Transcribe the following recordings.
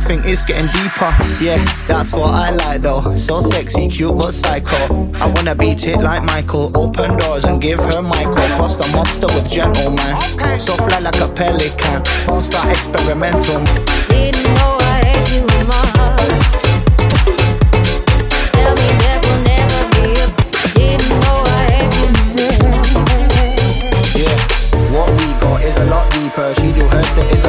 think it's getting deeper. Yeah, that's what I like though. So sexy, cute, but psycho. I wanna beat it like Michael. Open doors and give her Michael. Cross the monster with gentleman. Okay. So fly like a pelican. Won't start experimental. Didn't know I had you in my heart. She do her thing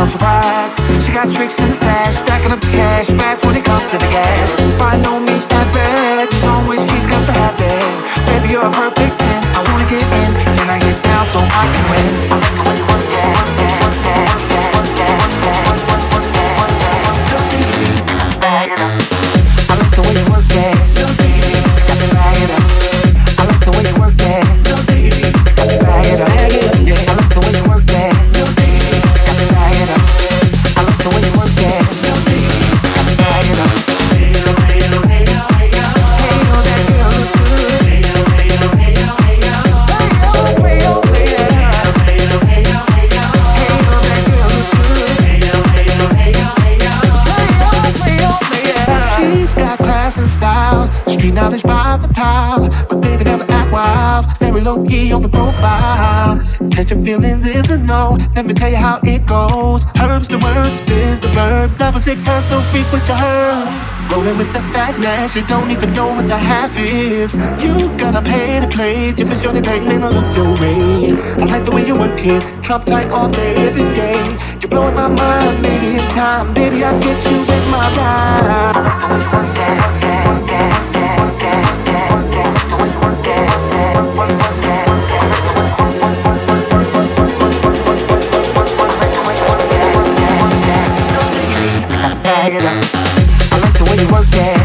no surprise. She got tricks on the profile. Catch your feelings is a no. Let me tell you how it goes. Herbs the worst, spins the verb. Levels it curves so frequent you heard. Rolling with the fatness, you don't even know what the half is. You've gotta pay to play, just as surely beg men to look your way. I like the way you work it, trump tight all day, every day. You're blowing my mind, maybe in time, baby I'll get you in my ride. really work it.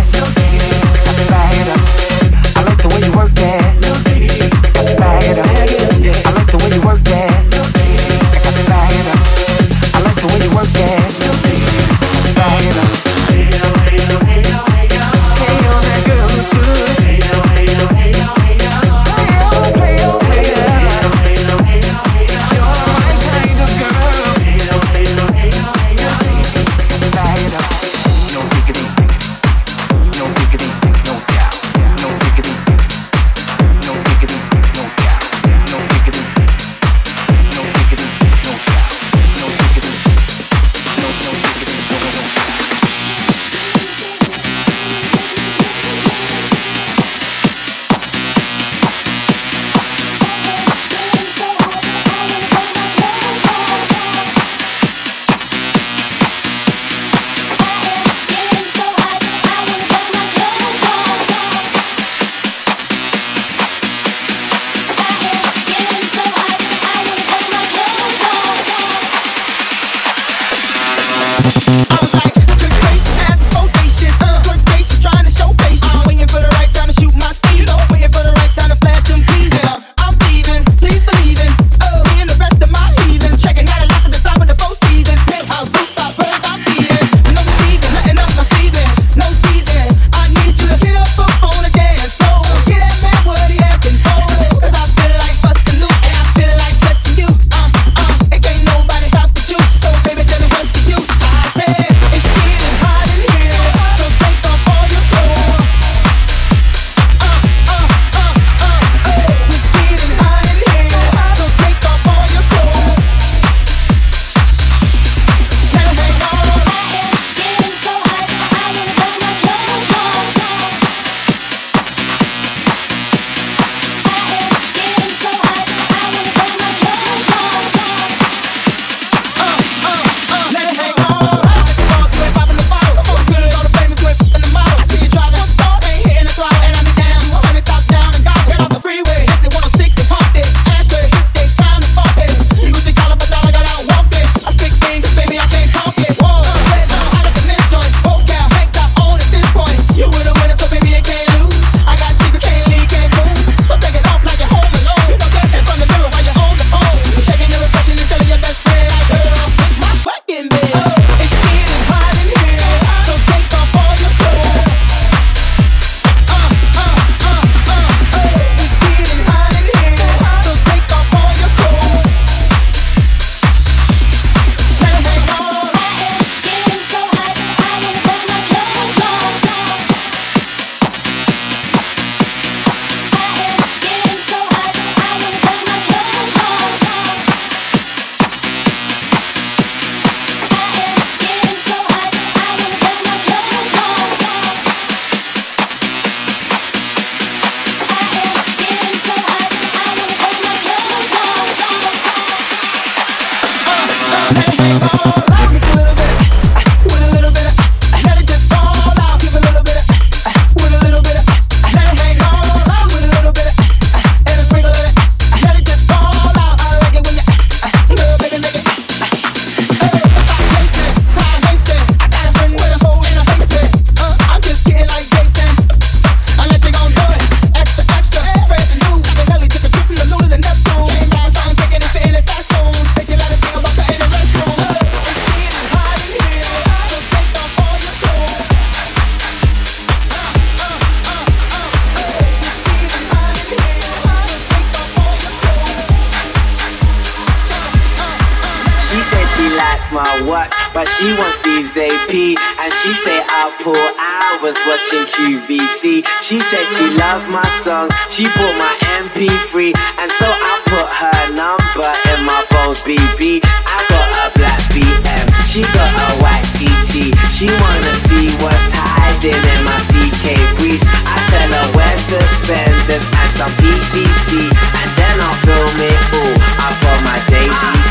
She stayed out for hours watching QVC. She said she loves my song. She bought my MP3, and so I put her number in my bold BB. I got a black BM, she got a white TT. She wanna see what's hiding in my CK briefs. I tell her wear suspenders and some PVC, and then I'll film it all. I got my JVC.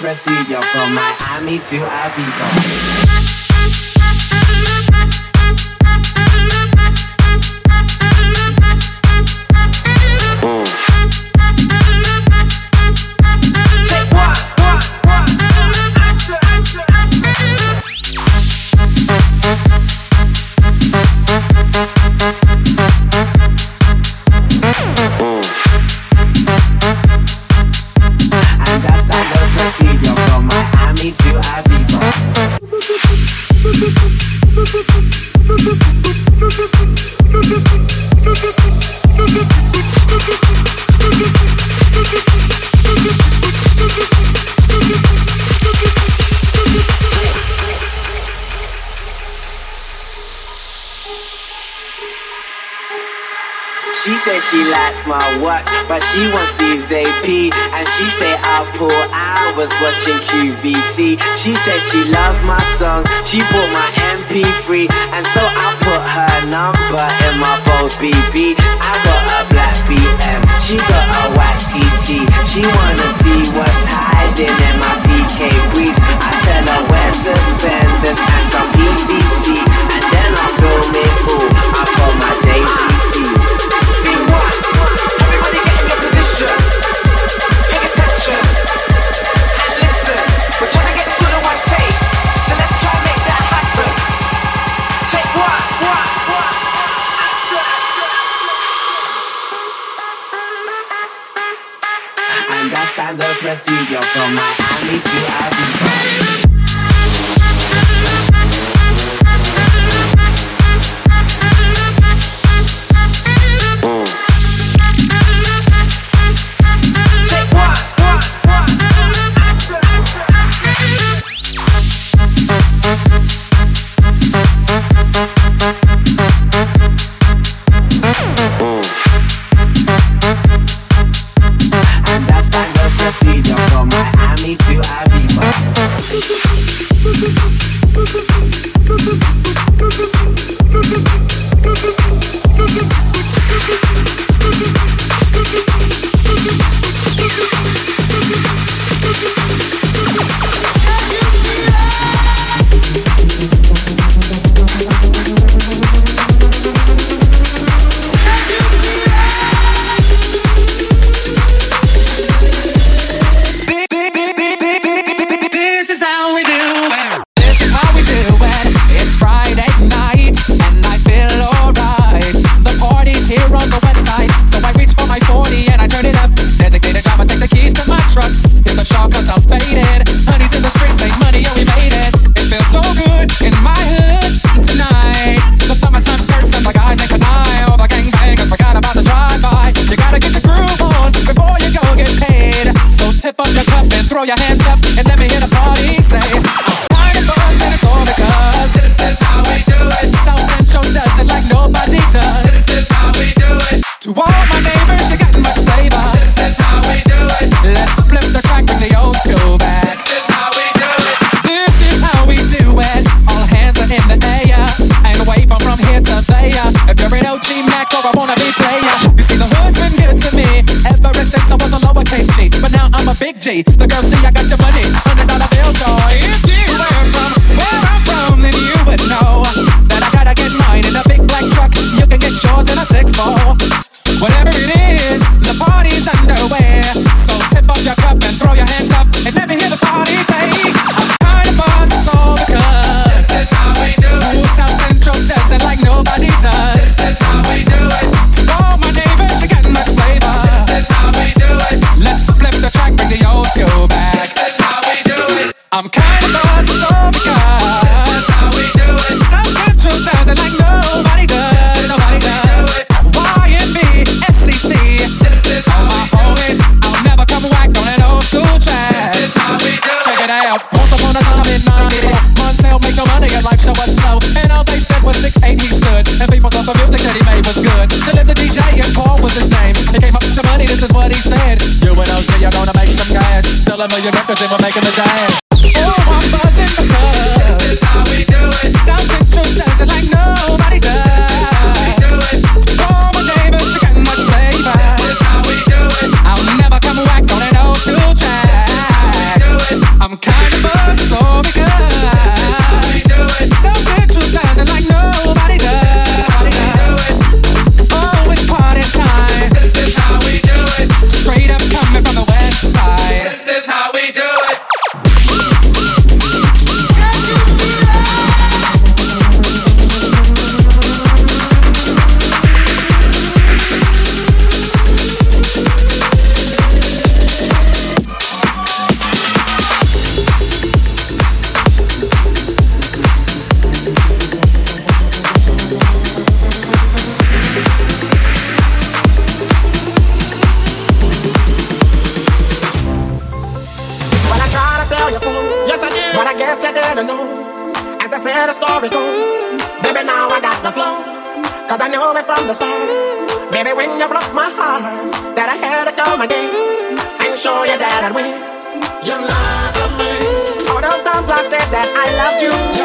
Procedure from Miami to Ibiza. But she wants Steve's AP. And she stay up for hours watching QVC. She said she loves my song, she bought my MP3. And so I put her number in my bold BB. I got a black BM, she got a white TT. She wanna see what's hiding in my CK briefs. I tell her wear suspenders and some PVC. And then I'll film it all. I got my JVC. Standard procedure from Miami to Ibiza. DJ. The girls say I got all a million records and we're making a dime. guess you didn't know. As they say the story goes, baby, now I got the flow. Cause I knew it from the start. Baby, when you broke my heart, that I had to come again and show you that I'd win. You lied to me. All those times I said that I love you.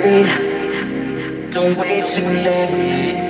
For a